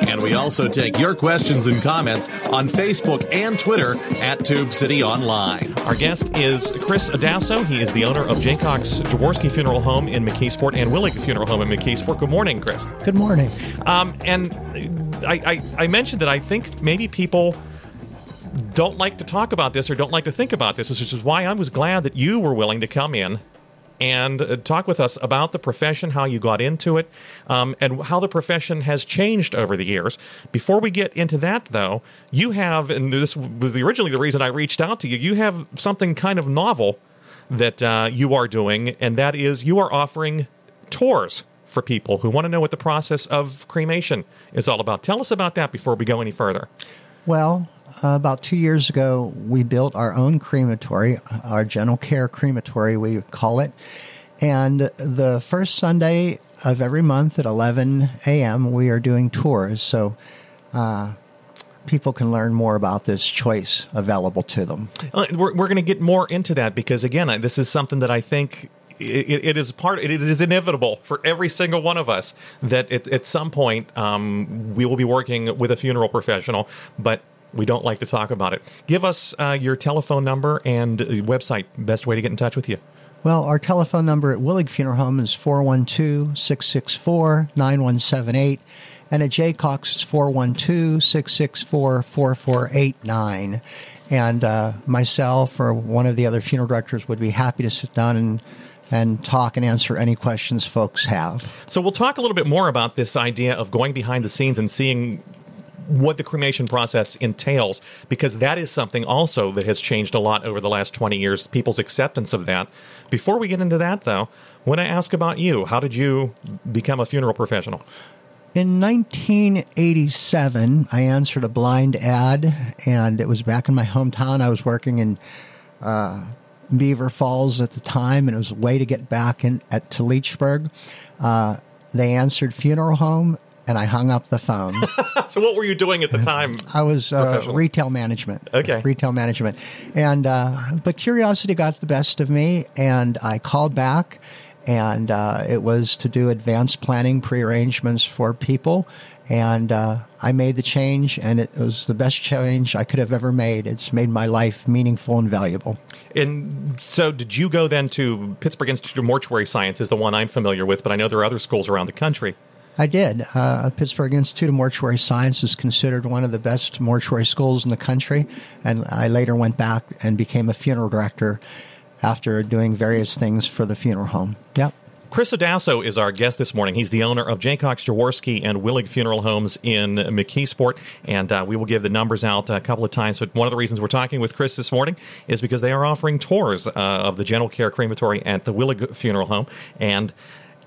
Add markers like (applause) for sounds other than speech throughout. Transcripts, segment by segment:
And we also take your questions and comments on Facebook and Twitter at Tube City Online. Our guest is Chris Adasso. He is the owner of Jaycox Jaworski Funeral Home in McKeesport and Willig Funeral Home in McKeesport. Good morning, Chris. Good morning. Um, and I, I, I mentioned that I think maybe people don't like to talk about this or don't like to think about this, which is why I was glad that you were willing to come in and uh, talk with us about the profession, how you got into it, um, and how the profession has changed over the years. Before we get into that, though, you have, and this was originally the reason I reached out to you, you have something kind of novel that uh, you are doing, and that is you are offering tours for people who want to know what the process of cremation is all about. Tell us about that before we go any further. Well, uh, about two years ago, we built our own crematory, our gentle care crematory, we call it. And the first Sunday of every month at 11 a.m., we are doing tours. So uh, people can learn more about this choice available to them. Uh, we're, we're going to get more into that because, again, this is something that I think it, it is part. It is inevitable for every single one of us that at, at some point um, we will be working with a funeral professional, but we don't like to talk about it. Give us uh, your telephone number and website. Best way to get in touch with you. Well, our telephone number at Willig Funeral Home is 412 664 9178. And at Jaycox, it's 412 664 4489. And uh, myself or one of the other funeral directors would be happy to sit down and and talk and answer any questions folks have. So we'll talk a little bit more about this idea of going behind the scenes and seeing what the cremation process entails because that is something also that has changed a lot over the last 20 years people's acceptance of that. Before we get into that though when i ask about you how did you become a funeral professional? In 1987 i answered a blind ad and it was back in my hometown. I was working in uh, beaver falls at the time and it was a way to get back in at to leechburg uh, they answered funeral home and I hung up the phone. (laughs) so, what were you doing at the time? I was uh, retail management. Okay, retail management, and uh, but curiosity got the best of me, and I called back, and uh, it was to do advanced planning, pre-arrangements for people, and uh, I made the change, and it was the best change I could have ever made. It's made my life meaningful and valuable. And so, did you go then to Pittsburgh Institute of Mortuary Science? Is the one I'm familiar with, but I know there are other schools around the country. I did. Uh, Pittsburgh Institute of Mortuary Science is considered one of the best mortuary schools in the country, and I later went back and became a funeral director after doing various things for the funeral home. Yep. Chris Adasso is our guest this morning. He's the owner of Jaycox Jaworski and Willig Funeral Homes in McKeesport, and uh, we will give the numbers out a couple of times. But one of the reasons we're talking with Chris this morning is because they are offering tours uh, of the gentle care crematory at the Willig Funeral Home, and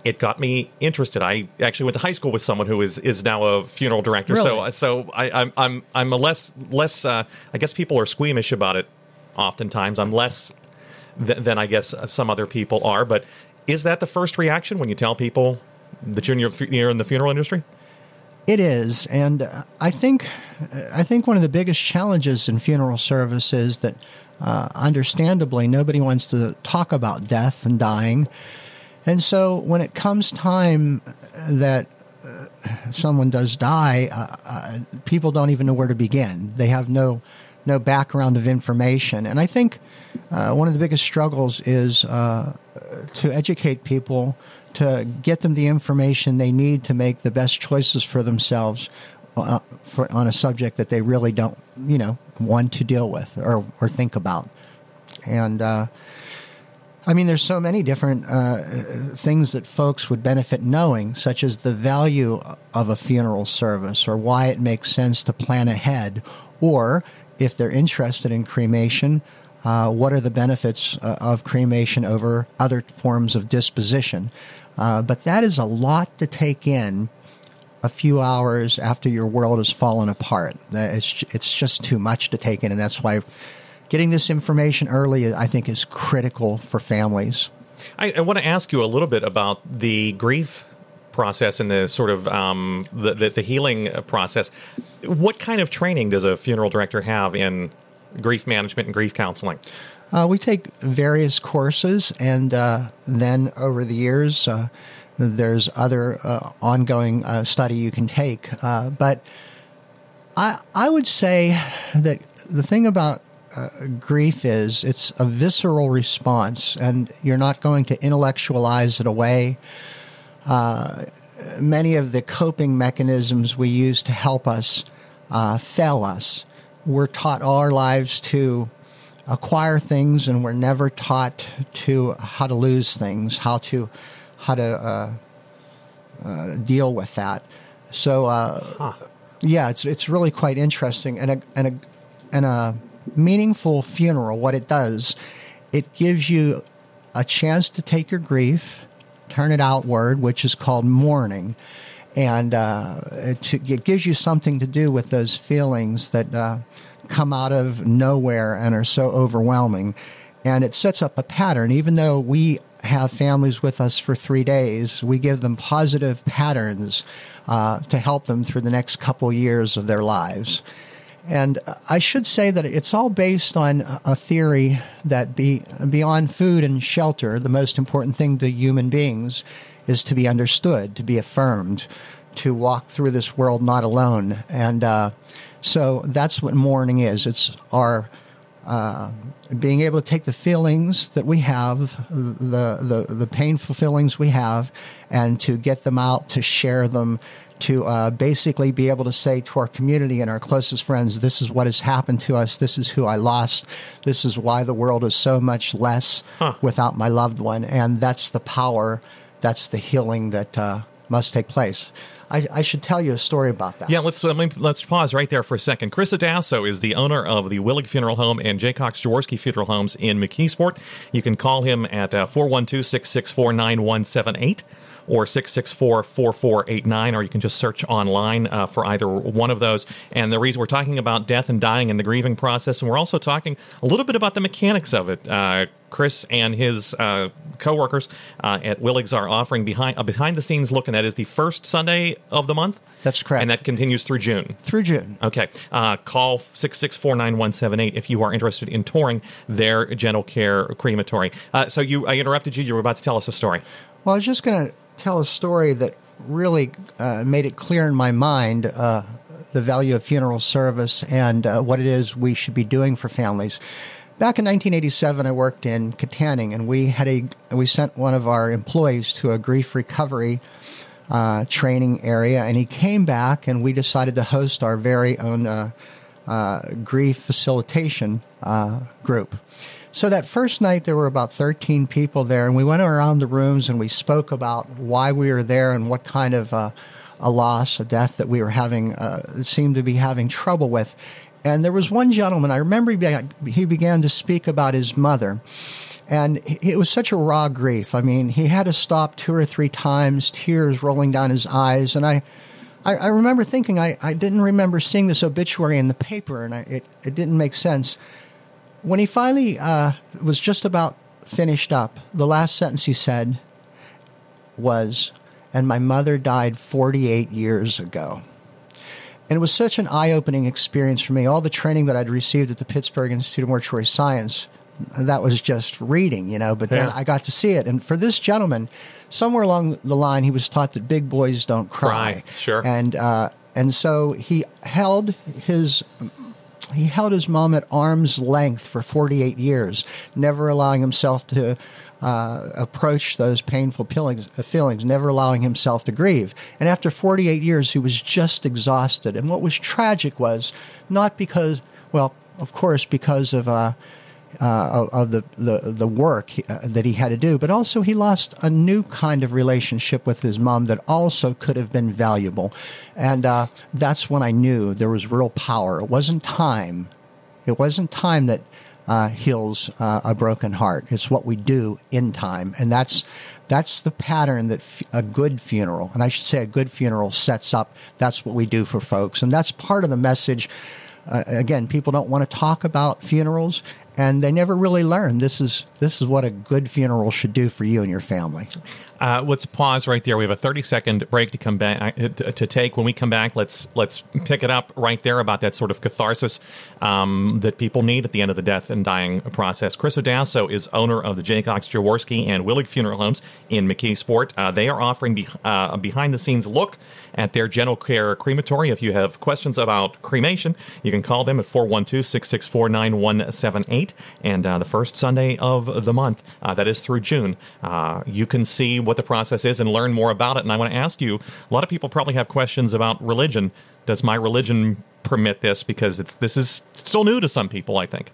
it got me interested. I actually went to high school with someone who is is now a funeral director. Really? So so I, am I'm, I'm I'm a less less. Uh, I guess people are squeamish about it. Oftentimes, I'm less th- than I guess some other people are. But is that the first reaction when you tell people that you're in, the funeral industry? It is, and I think I think one of the biggest challenges in funeral service is that, uh, understandably, nobody wants to talk about death and dying. And so when it comes time that uh, someone does die, uh, uh, people don't even know where to begin. They have no no background of information, and I think uh, one of the biggest struggles is uh, to educate people to get them the information they need to make the best choices for themselves uh, for, on a subject that they really don't, you know, want to deal with or or think about, and I mean, there's so many different uh, things that folks would benefit knowing, such as the value of a funeral service or why it makes sense to plan ahead, or if they're interested in cremation, uh, what are the benefits uh, of cremation over other forms of disposition. Uh, but that is a lot to take in a few hours after your world has fallen apart. It's, it's just too much to take in, and that's why getting this information early, I think, is critical for families. I, I want to ask you a little bit about the grief process and the sort of um, the, the, the healing process. What kind of training does a funeral director have in grief management and grief counseling? Uh, we take various courses, and uh, then over the years, uh, there's other uh, ongoing uh, study you can take. Uh, but I I would say that the thing about grief is it's a visceral response, and you're not going to intellectualize it away. many of the coping mechanisms we use to help us fail us. We're taught all our lives to acquire things, and we're never taught to how to lose things, how to how to uh, uh, deal with that. So, uh, huh. yeah, it's it's really quite interesting, and a and a and a meaningful funeral. What it does, it gives you a chance to take your grief, turn it outward, which is called mourning, and uh, it, it, gives you something to do with those feelings that uh, come out of nowhere and are so overwhelming. And it sets up a pattern, even though we have families with us for three days, we give them positive patterns uh, to help them through the next couple years of their lives. And I should say that it's all based on a theory that be, beyond food and shelter, the most important thing to human beings is to be understood, to be affirmed, to walk through this world not alone. And uh, so that's what mourning is. It's our uh, being able to take the feelings that we have, the, the, the painful feelings we have, and to get them out, to share them, to uh, basically be able to say to our community and our closest friends, this is what has happened to us, this is who I lost, this is why the world is so much less huh. without my loved one. And that's the power, that's the healing that uh, must take place. I, I, should tell you a story about that. Yeah, let's let's pause right there for a second. Chris Adasso is the owner of the Willig Funeral Home and Jaycox Jaworski Funeral Homes in McKeesport. You can call him at uh, 412 664 9178 or 664 4489, or you can just search online uh, for either one of those. And the reason we're talking about death and dying and the grieving process, and we're also talking a little bit about the mechanics of it. Uh, Chris and his uh, coworkers uh, at Willig's are offering behind a behind the scenes look, and that is the first Sunday of the month. That's correct. And that continues through June. Through June. Okay. Uh, call 6649178 if you are interested in touring their gentle care crematory. Uh, so you, I interrupted you. You were about to tell us a story. Well, I was just going to tell a story that really uh, made it clear in my mind uh, the value of funeral service and uh, what it is we should be doing for families. Back in 1987, I worked in Kittanning, and we had a we sent one of our employees to a grief recovery uh, training area, and he came back, and we decided to host our very own uh, uh, grief facilitation group. So that first night, there were about 13 people there, and we went around the rooms and we spoke about why we were there and what kind of uh, a loss, a death that we were having, uh, seemed to be having trouble with. And there was one gentleman, I remember he began, he began to speak about his mother. And it was such a raw grief. I mean, he had to stop two or three times, tears rolling down his eyes. And I, I, I remember thinking, I, I didn't remember seeing this obituary in the paper, and I, it, it didn't make sense. When he finally uh, was just about finished up, the last sentence he said was, And my mother died 48 years ago. And it was such an eye opening experience for me. All the training that I'd received at the Pittsburgh Institute of Mortuary Science, that was just reading, you know, but yeah. then I got to see it. And for this gentleman, somewhere along the line, he was taught that big boys don't cry. cry sure. And, uh, and so he held his he held his mom at arm's length for 48 years, never allowing himself to uh, approach those painful feelings, feelings, never allowing himself to grieve. And after 48 years, he was just exhausted. And what was tragic was not because, well, of course, because of uh, uh, of the, the, the work uh, that he had to do, but also he lost a new kind of relationship with his mom that also could have been valuable. And uh, that's when I knew there was real power. It wasn't time. It wasn't time that uh, heals uh, a broken heart. It's what we do in time. And that's, that's the pattern that f- a good funeral, and I should say a good funeral sets up. That's what we do for folks. And that's part of the message uh, again, people don't want to talk about funerals, and they never really learn this is this is what a good funeral should do for you and your family. Uh, let's pause right there. We have a 30 second break to come back uh, to, take. When we come back, let's let's pick it up right there about that sort of catharsis um, that people need at the end of the death and dying process. Chris Odasso is owner of the Jaycox Jaworski and Willig Funeral Homes in McKeesport. Uh, they are offering be, uh, a behind the scenes look at their gentle care crematory. If you have questions about cremation, you can call them at 412 664 9178. And uh, the first Sunday of the month, uh, that is through June, you can see what what the process is and learn more about it. And I want to ask you a lot of people probably have questions about religion. Does my religion permit this? Because it's this is still new to some people, I think.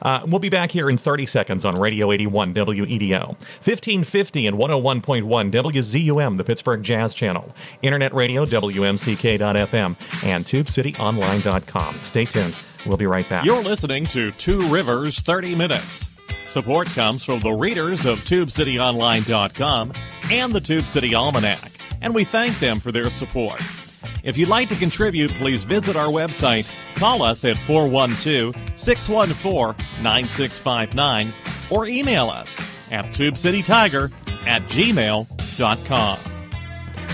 Uh, we'll be back here in 30 seconds on Radio 81 WEDO, 1550 and 101.1 WZUM, the Pittsburgh Jazz Channel, Internet Radio, WMCK.FM, and TubeCityOnline.com. Stay tuned. We'll be right back. You're listening to Two Rivers 30 Minutes. Support comes from the readers of TubeCityOnline.com and the Tube City Almanac, and we thank them for their support. If you'd like to contribute, please visit our website, call us at 412 614 9659, or email us at tubecitytiger at gmail.com.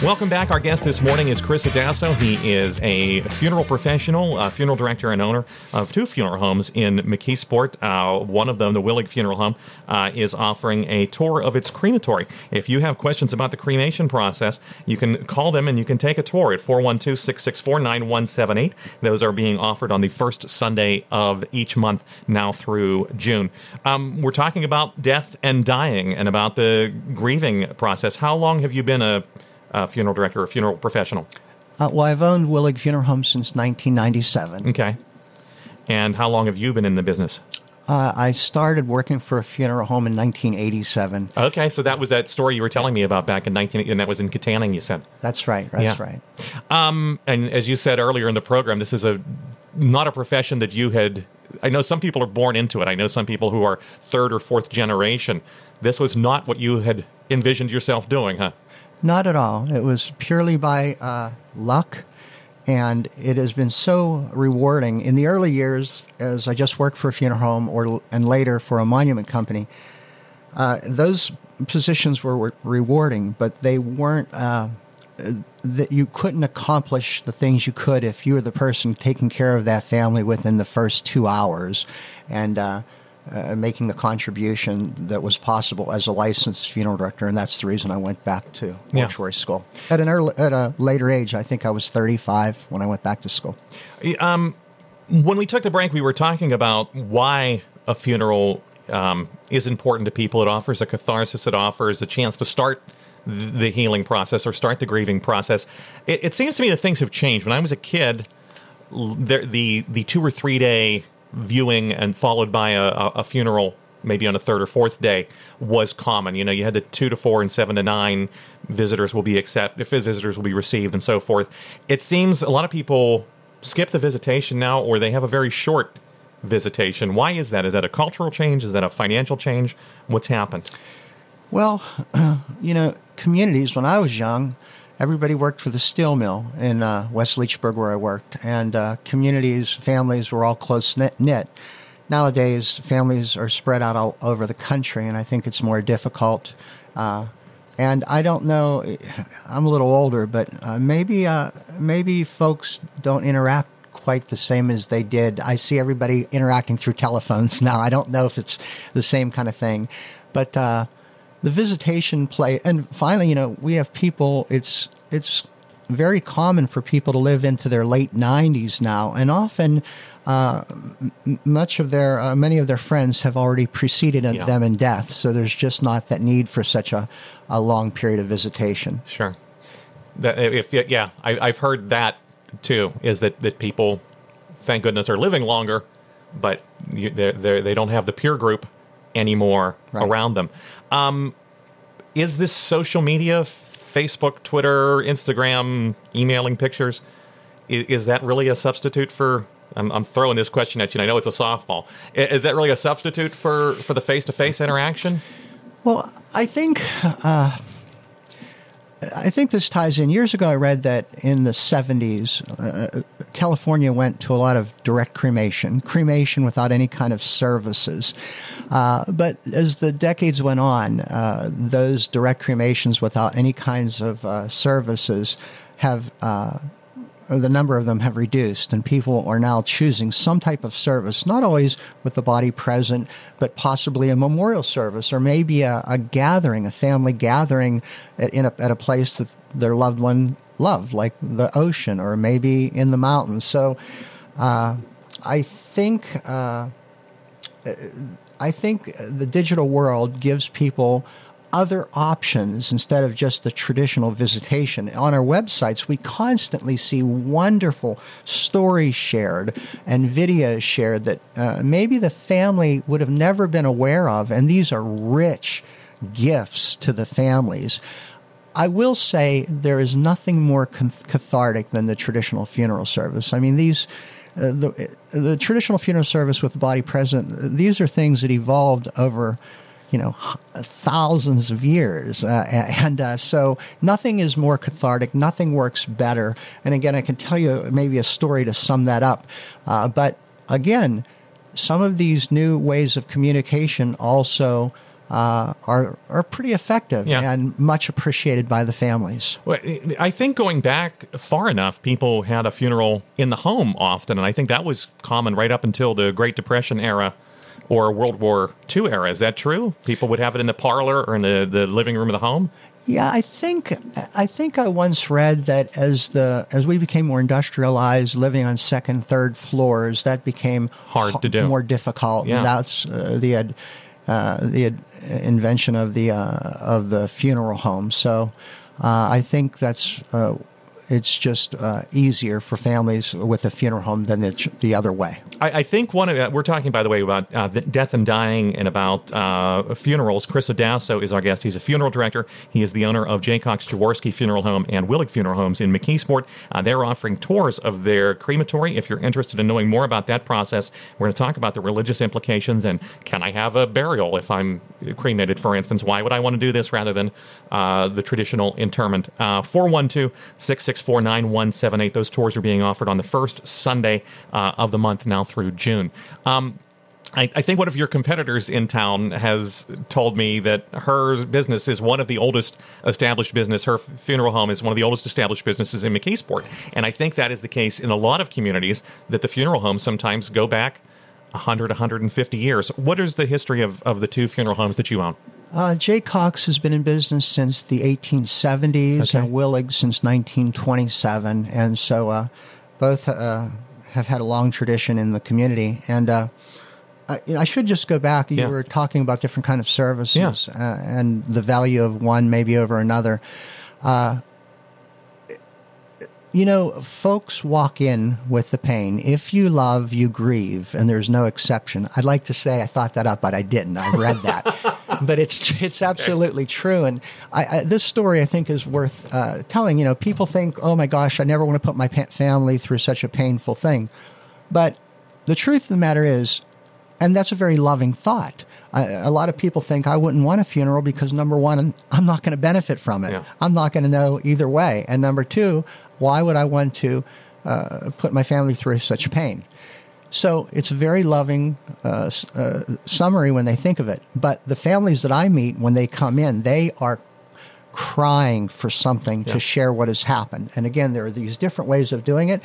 Welcome back. Our guest this morning is Chris Adasso. He is a funeral professional, a funeral director, and owner of two funeral homes in McKeesport. Uh, one of them, the Willig Funeral Home, uh, is offering a tour of its crematory. If you have questions about the cremation process, you can call them and you can take a tour at 412 664 9178. Those are being offered on the first Sunday of each month now through June. Um, we're talking about death and dying and about the grieving process. How long have you been a uh, funeral director or funeral professional? Uh, well, I've owned Willig Funeral Home since 1997. Okay. And how long have you been in the business? Uh, I started working for a funeral home in 1987. Okay, so that was that story you were telling me about back in 19, and that was in Kittanning, you said. That's right. That's yeah. right. Um, and as you said earlier in the program, this is a not a profession that you had. I know some people are born into it. I know some people who are third or fourth generation. This was not what you had envisioned yourself doing, huh? Not at all. It was purely by uh, luck, and it has been so rewarding. In the early years, as I just worked for a funeral home, or and later for a monument company, uh, those positions were, rewarding, but they weren't. Uh, that you couldn't accomplish the things you could if you were the person taking care of that family within the first two hours, and uh, uh, making the contribution that was possible as a licensed funeral director, and that's the reason I went back to mortuary yeah. school at an early, at a later age. I think I was 35 when I went back to school. Um, when we took the break, we were talking about why a funeral um, is important to people. It offers a catharsis. It offers a chance to start the healing process or start the grieving process. It, it seems to me that things have changed. When I was a kid, the the, the two or three day viewing and followed by a, a, funeral maybe on a third or fourth day was common. You know, you had the two to four and seven to nine visitors will be accept if visitors will be received and so forth. It seems a lot of people skip the visitation now or they have a very short visitation. Why is that? Is that a cultural change? Is that a financial change? What's happened? Well, uh, (clears throat) you know, communities when I was young, everybody worked for the steel mill in uh, West Leechburg where I worked, and uh, communities, families were all close knit. Nowadays, families are spread out all over the country, and I think it's more difficult. Uh, and I don't know, (sighs) I'm a little older, but uh, maybe uh, maybe folks don't interact quite the same as they did. I see everybody interacting through telephones (laughs) now. I don't know if it's the same kind of thing, but uh, the visitation play, and finally, you know, we have people. It's it's very common for people to live into their late 90s now, and often uh, m- much of their uh, many of their friends have already preceded yeah. them in death. So there's just not that need for such a, a long period of visitation. Sure. That if yeah, I, have heard that too. Is that that people, thank goodness, are living longer, but you, they're, they're, they do not have the peer group anymore right. around them. Um, is this social media, Facebook, Twitter, Instagram, emailing pictures? Is, is that really a substitute for? I'm, I'm, throwing this question at you. and I know it's a softball. Is that really a substitute for for the face to face interaction? Well, I think. Uh, I think this ties in. Years ago, I read that in the 70s, uh, California went to a lot of direct cremation, cremation without any kind of services. Uh, but as the decades went on, uh, those direct cremations without any kinds of uh, services have uh, the number of them have reduced, and people are now choosing some type of service, not always with the body present, but possibly a memorial service or maybe a, a gathering, a family gathering at, a, at a place that their loved one loved, like the ocean or maybe in the mountains. So uh, I think. Uh, I think the digital world gives people other options instead of just the traditional visitation. On our websites, we constantly see wonderful stories shared and videos shared that uh, maybe the family would have never been aware of, and these are rich gifts to the families. I will say there is nothing more cathartic than the traditional funeral service. I mean, these. Uh, the, the traditional funeral service with the body present, these are things that evolved over you know, thousands of years. Uh, and uh, so nothing is more cathartic, nothing works better. And again, I can tell you maybe a story to sum that up. Uh, but again, some of these new ways of communication also. Uh, are are pretty effective yeah. and much appreciated by the families. Well, I think going back far enough, people had a funeral in the home often, and I think that was common right up until the Great Depression era or World War II era. Is that true? People would have it in the parlor or in the, the living room of the home? Yeah, I think I think I once read that as the as we became more industrialized, living on second, third floors, that became hard to do, more difficult. Yeah. that's uh, the uh, the invention of the uh, of the funeral home. So uh, I think that's uh, it's just uh, easier for families with a funeral home than the, the other way. I, I think one of uh, we're talking, by the way, about uh, death and dying and about uh, funerals. Chris Odasso is our guest. He's a funeral director. He is the owner of Jaycox Jaworski Funeral Home and Willig Funeral Homes in McKeesport. Uh, they're offering tours of their crematory. If you're interested in knowing more about that process, we're going to talk about the religious implications and can I have a burial if I'm cremated, for instance? Why would I want to do this rather than uh, the traditional interment? 412 664 9178. Those tours are being offered on the first Sunday of the month now through June. Um, I, I, think one of your competitors in town has told me that her business is one of the oldest established business. Her funeral home is one of the oldest established businesses in McKeesport, and I think that is the case in a lot of communities. That the funeral homes sometimes go back 100, 150 years. What is the history of, of the two funeral homes that you own? Uh, Jaycox has been in business since the 1870s okay. and Willig since 1927, and so uh, both uh, have had a long tradition in the community. And uh, I, I, should just go back. You yeah. were talking about different kind of services yeah. uh, and the value of one maybe over another. You know, folks walk in with the pain. If you love, you grieve, and there's no exception. I'd like to say I thought that up, but I didn't. I read that, (laughs) but it's it's absolutely true. And I, I, this story, I think, is worth uh, telling. You know, people think, "Oh my gosh, I never want to put my family through such a painful thing," but the truth of the matter is, and that's a very loving thought. I, a lot of people think I wouldn't want a funeral because number one, I'm not going to benefit from it. Yeah. I'm not going to know either way, and number two, why would I want to uh, put my family through such pain? So it's a very loving uh, uh, summary when they think of it. But the families that I meet when they come in, they are crying for something yeah. to share what has happened. And again, there are these different ways of doing it.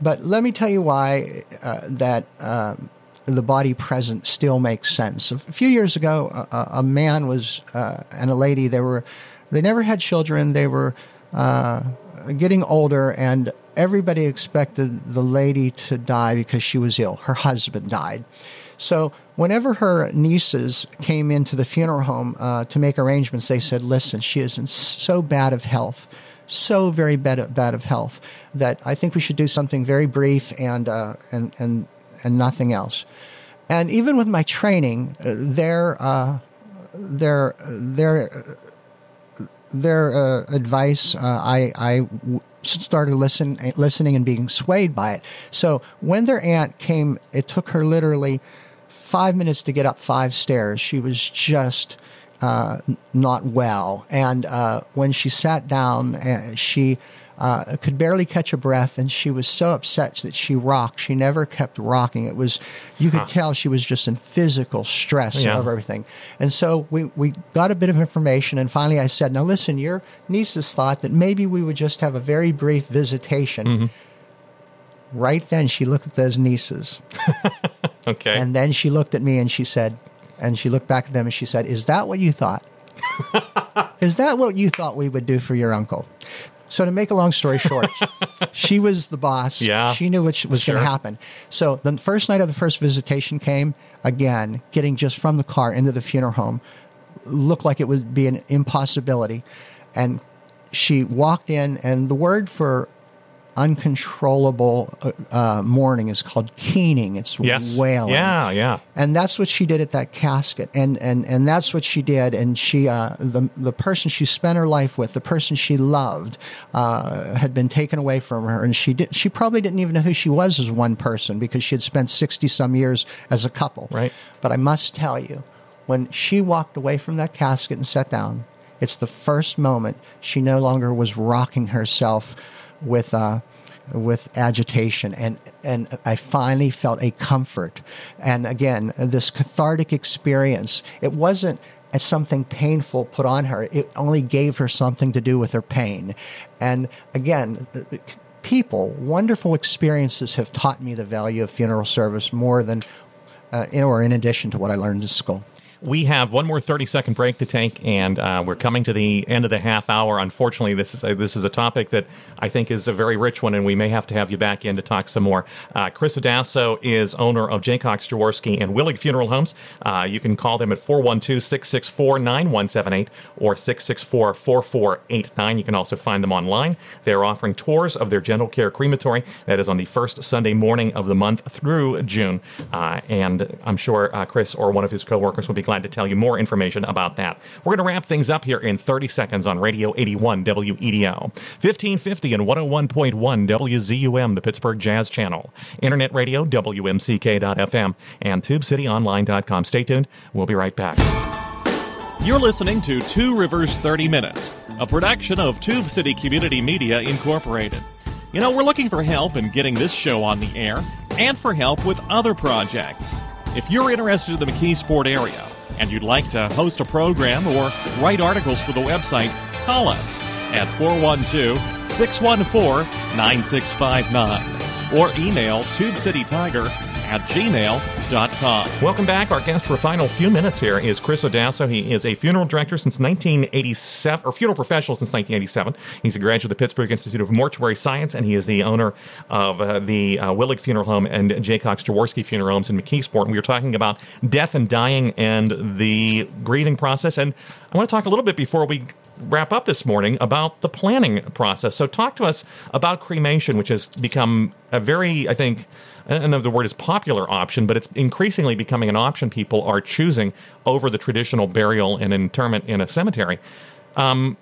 But let me tell you why uh, that um, the body present still makes sense. A few years ago, a, a man was uh, and a lady. They were they never had children. They were uh, getting older, and everybody expected the lady to die because she was ill. Her husband died. So, whenever her nieces came into the funeral home uh, to make arrangements, they said, Listen, she is in so bad of health, so very bad, bad of health, that I think we should do something very brief and, uh, and, and, and nothing else. And even with my training, uh, their, uh, their, their their uh, advice, uh, I, I started listen, listening and being swayed by it. So when their aunt came, it took her literally five minutes to get up five stairs. She was just uh, not well. And uh, when she sat down, uh, she uh, could barely catch a breath, and she was so upset that she rocked. She never kept rocking. It was you could tell she was just in physical stress Yeah. over everything. And so we we got a bit of information, and finally I said, "Now listen, your nieces thought that maybe we would just have a very brief visitation." Right then, she looked at those nieces. (laughs) Okay. And then she looked at me and she said, and she looked back at them and she said, Is that what you thought? (laughs) Is that what you thought we would do for your uncle? So, to make a long story short, (laughs) she was the boss. Yeah. She knew what was going to happen. So, the first night of the first visitation came, again, getting just from the car into the funeral home looked like it would be an impossibility. And she walked in, and the word for uncontrollable uh, uh, mourning is called keening. It's yes. wailing Yeah, yeah. and that's what she did at that casket and and and that's what she did and she uh, the the person she spent her life with the person she loved uh, had been taken away from her and she did she probably didn't even know who she was as one person because she had spent 60 some years as a couple Right. but i must tell you when she walked away from that casket and sat down it's the first moment she no longer was rocking herself with uh, with agitation. And and I finally felt a comfort. And again this cathartic experience it wasn't as something painful put on her. It only gave her something to do with her pain. And again people wonderful experiences have taught me the value of funeral service more than uh, in, or in addition to what I learned in school We have one more 30 second break to take, and uh, we're coming to the end of the half hour. Unfortunately, this is a, this is a topic that I think is a very rich one, and we may have to have you back in to talk some more. Uh, Chris Adasso is owner of Jaycox Jaworski and Willig Funeral Homes. Uh, you can call them at 412 664 9178 or 664 4489. You can also find them online. They're offering tours of their gentle care crematory. That is on the first Sunday morning of the month through June. Uh, and I'm sure uh, Chris or one of his coworkers will be glad to tell you more information about that. We're going to wrap things up here in 30 seconds on Radio 81 WEDO, 1550 and 101.1 WZUM, the Pittsburgh Jazz Channel, Internet Radio, WMCK.FM, and TubeCityOnline.com. Stay tuned. We'll be right back. You're listening to Two Rivers 30 Minutes, a production of Tube City Community Media Incorporated. You know, we're looking for help in getting this show on the air and for help with other projects. If you're interested in the McKeesport area and you'd like to host a program or write articles for the website, call us at 412 614 9659 or email tubecitytiger at gmail.com. Welcome back. Our guest for a final few minutes here is Chris Odasso. He is a funeral director since 1987, or funeral professional since 1987. He's a graduate of the Pittsburgh Institute of Mortuary Science, and he is the owner of uh, the uh, Willig Funeral Home and Jaycox Jaworski Funeral Homes in McKeesport. And we were talking about death and dying and the grieving process. And I want to talk a little bit before we wrap up this morning about the planning process. So, talk to us about cremation, which has become a very, I think, I don't know if the word is popular option, but it's increasingly becoming an option people are choosing over the traditional burial and interment in a cemetery. Um,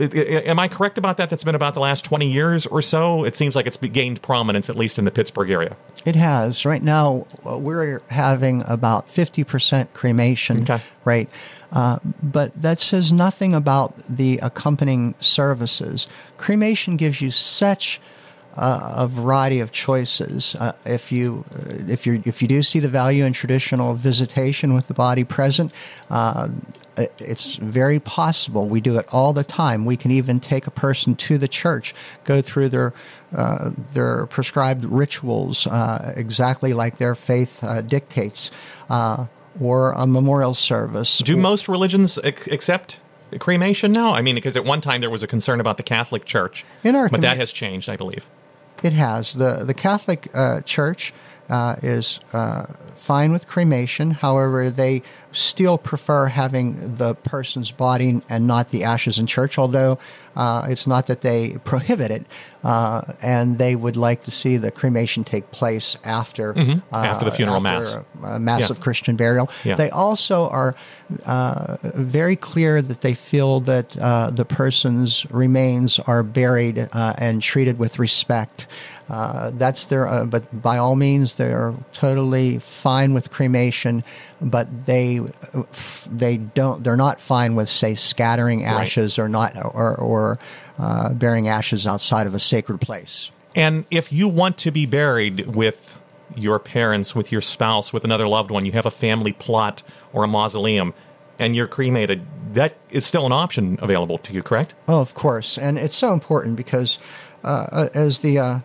am I correct about that? That's been about the last 20 years or so. It seems like it's gained prominence, at least in the Pittsburgh area. It has. Right now, uh, we're having about 50% cremation Okay. rate. Uh, but that says nothing about the accompanying services. Cremation gives you such uh, a variety of choices. Uh, if you uh, if you if you do see the value in traditional visitation with the body present, uh, it's very possible. We do it all the time. We can even take a person to the church, go through their uh, their prescribed rituals uh, exactly like their faith dictates, or a memorial service. Do most religions ac- accept cremation now? I mean, because at one time there was a concern about the Catholic Church, In our but that has changed, I believe. It has. The the Catholic uh, Church uh, is uh, fine with cremation. However, they still prefer having the person's body and not the ashes in church. Although uh, it's not that they prohibit it, uh, and they would like to see the cremation take place after uh, Mm-hmm. After the funeral after mass. a, a Mass of Yeah. Christian burial. Yeah. They also are uh, very clear that they feel that uh, the person's remains are buried uh, and treated with respect. Uh, that's their, uh, but by all means, they're totally fine with cremation, but they they don't they're not fine with say scattering ashes right. or not or or uh, burying ashes outside of a sacred place. And if you want to be buried with your parents, with your spouse, with another loved one, you have a family plot or a mausoleum, and you're cremated, that is still an option available to you, correct? Oh, of course. And it's so important because uh, as the uh,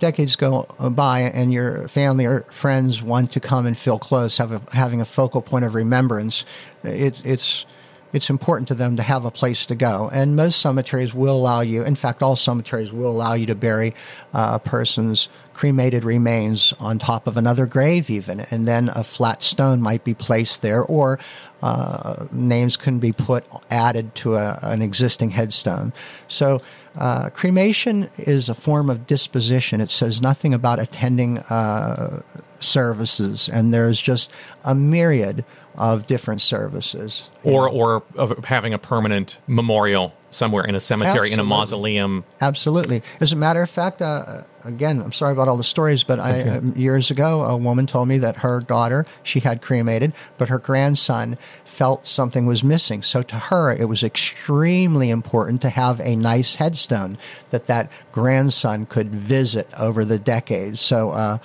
decades go by and your family or friends want to come and feel close, have a, having a focal point of remembrance, it's, it's, it's important to them to have a place to go. And most cemeteries will allow you, in fact, all cemeteries will allow you to bury uh, a person's cremated remains on top of another grave, even, and then a flat stone might be placed there, or uh, names can be put added to a, an existing headstone. So, uh, cremation is a form of disposition. It says nothing about attending uh, services, and there's just a myriad of different services. Or, or of having a permanent memorial somewhere in a cemetery, Absolutely. in a mausoleum. Absolutely. As a matter of fact, uh, again, I'm sorry about all the stories, but I, uh, years ago, a woman told me that her daughter, she had cremated, but her grandson felt something was missing. So to her, it was extremely important to have a nice headstone that that grandson could visit over the decades. So, uh,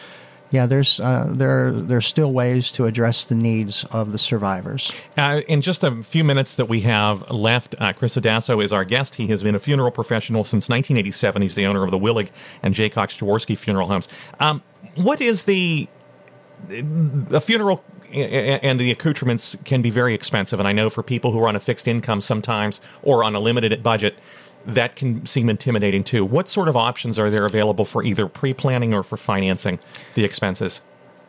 yeah, there's uh, there there's still ways to address the needs of the survivors. Uh, in just a few minutes that we have left, uh, Chris Adasso is our guest. He has been a funeral professional since 1987. He's the owner of the Willig and Jaycox Jaworski Funeral Homes. Um, what is the a funeral and the accoutrements can be very expensive, and I know for people who are on a fixed income sometimes or on a limited budget that can seem intimidating too. What sort of options are there available for either pre planning or for financing the expenses?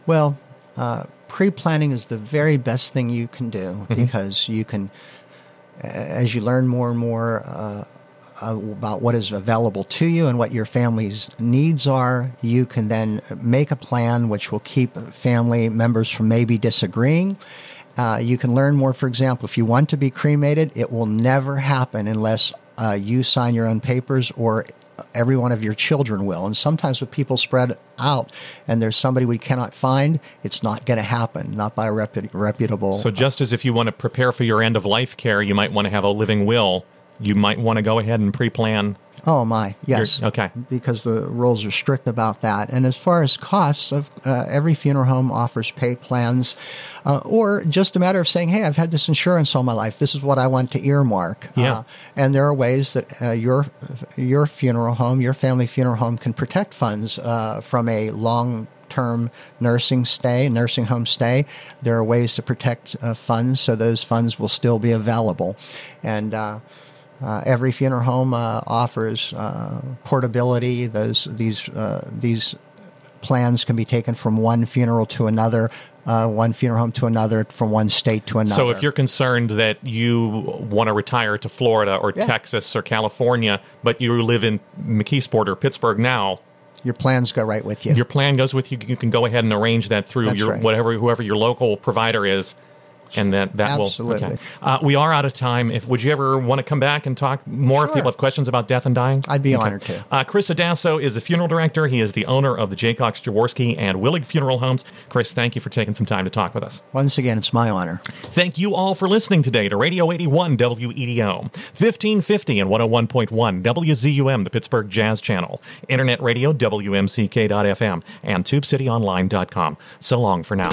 Well, uh, pre planning is the very best thing you can do mm-hmm. because you can, as you learn more and more uh, about what is available to you and what your family's needs are, you can then make a plan which will keep family members from maybe disagreeing. Uh, you can learn more, for example, if you want to be cremated, it will never happen unless uh, you sign your own papers or every one of your children will. And sometimes with people spread out and there's somebody we cannot find, it's not going to happen, not by a reputable. So, just as if you want to prepare for your end of life care, you might want to have a living will, you might want to go ahead and pre plan Oh my, yes. You're, okay. Because the rules are strict about that. And as far as costs, of uh, every funeral home offers pay plans, uh, or just a matter of saying, "Hey, I've had this insurance all my life. This is what I want to earmark." Yeah. Uh, and there are ways that uh, your your funeral home, your family funeral home, can protect funds uh, from a long term nursing stay, nursing home stay. There are ways to protect uh, funds so those funds will still be available. And uh, uh, every funeral home uh, offers uh, portability. Those these uh, these plans can be taken from one funeral to another, uh, one funeral home to another, from one state to another. So, if you're concerned that you want to retire to Florida or yeah. Texas or California, but you live in McKeesport or Pittsburgh now, your plans go right with you. Your plan goes with you. You can go ahead and arrange that through That's your right. whatever whoever your local provider is and that that Absolutely. will. Okay. Uh, we are out of time. If would you ever want to come back and talk more? Sure. If people have questions about death and dying, I'd be okay. honored to. Uh, Chris Adasso is a funeral director. He is the owner of the Jaycox Jaworski and Willig Funeral Homes. Chris, thank you for taking some time to talk with us. Once again, it's my honor. Thank you all for listening today to Radio 81 WEDO, 1550 and 101.1 WZUM, the Pittsburgh Jazz Channel, Internet Radio WMCK.FM, and TubeCityOnline.com. So long for now.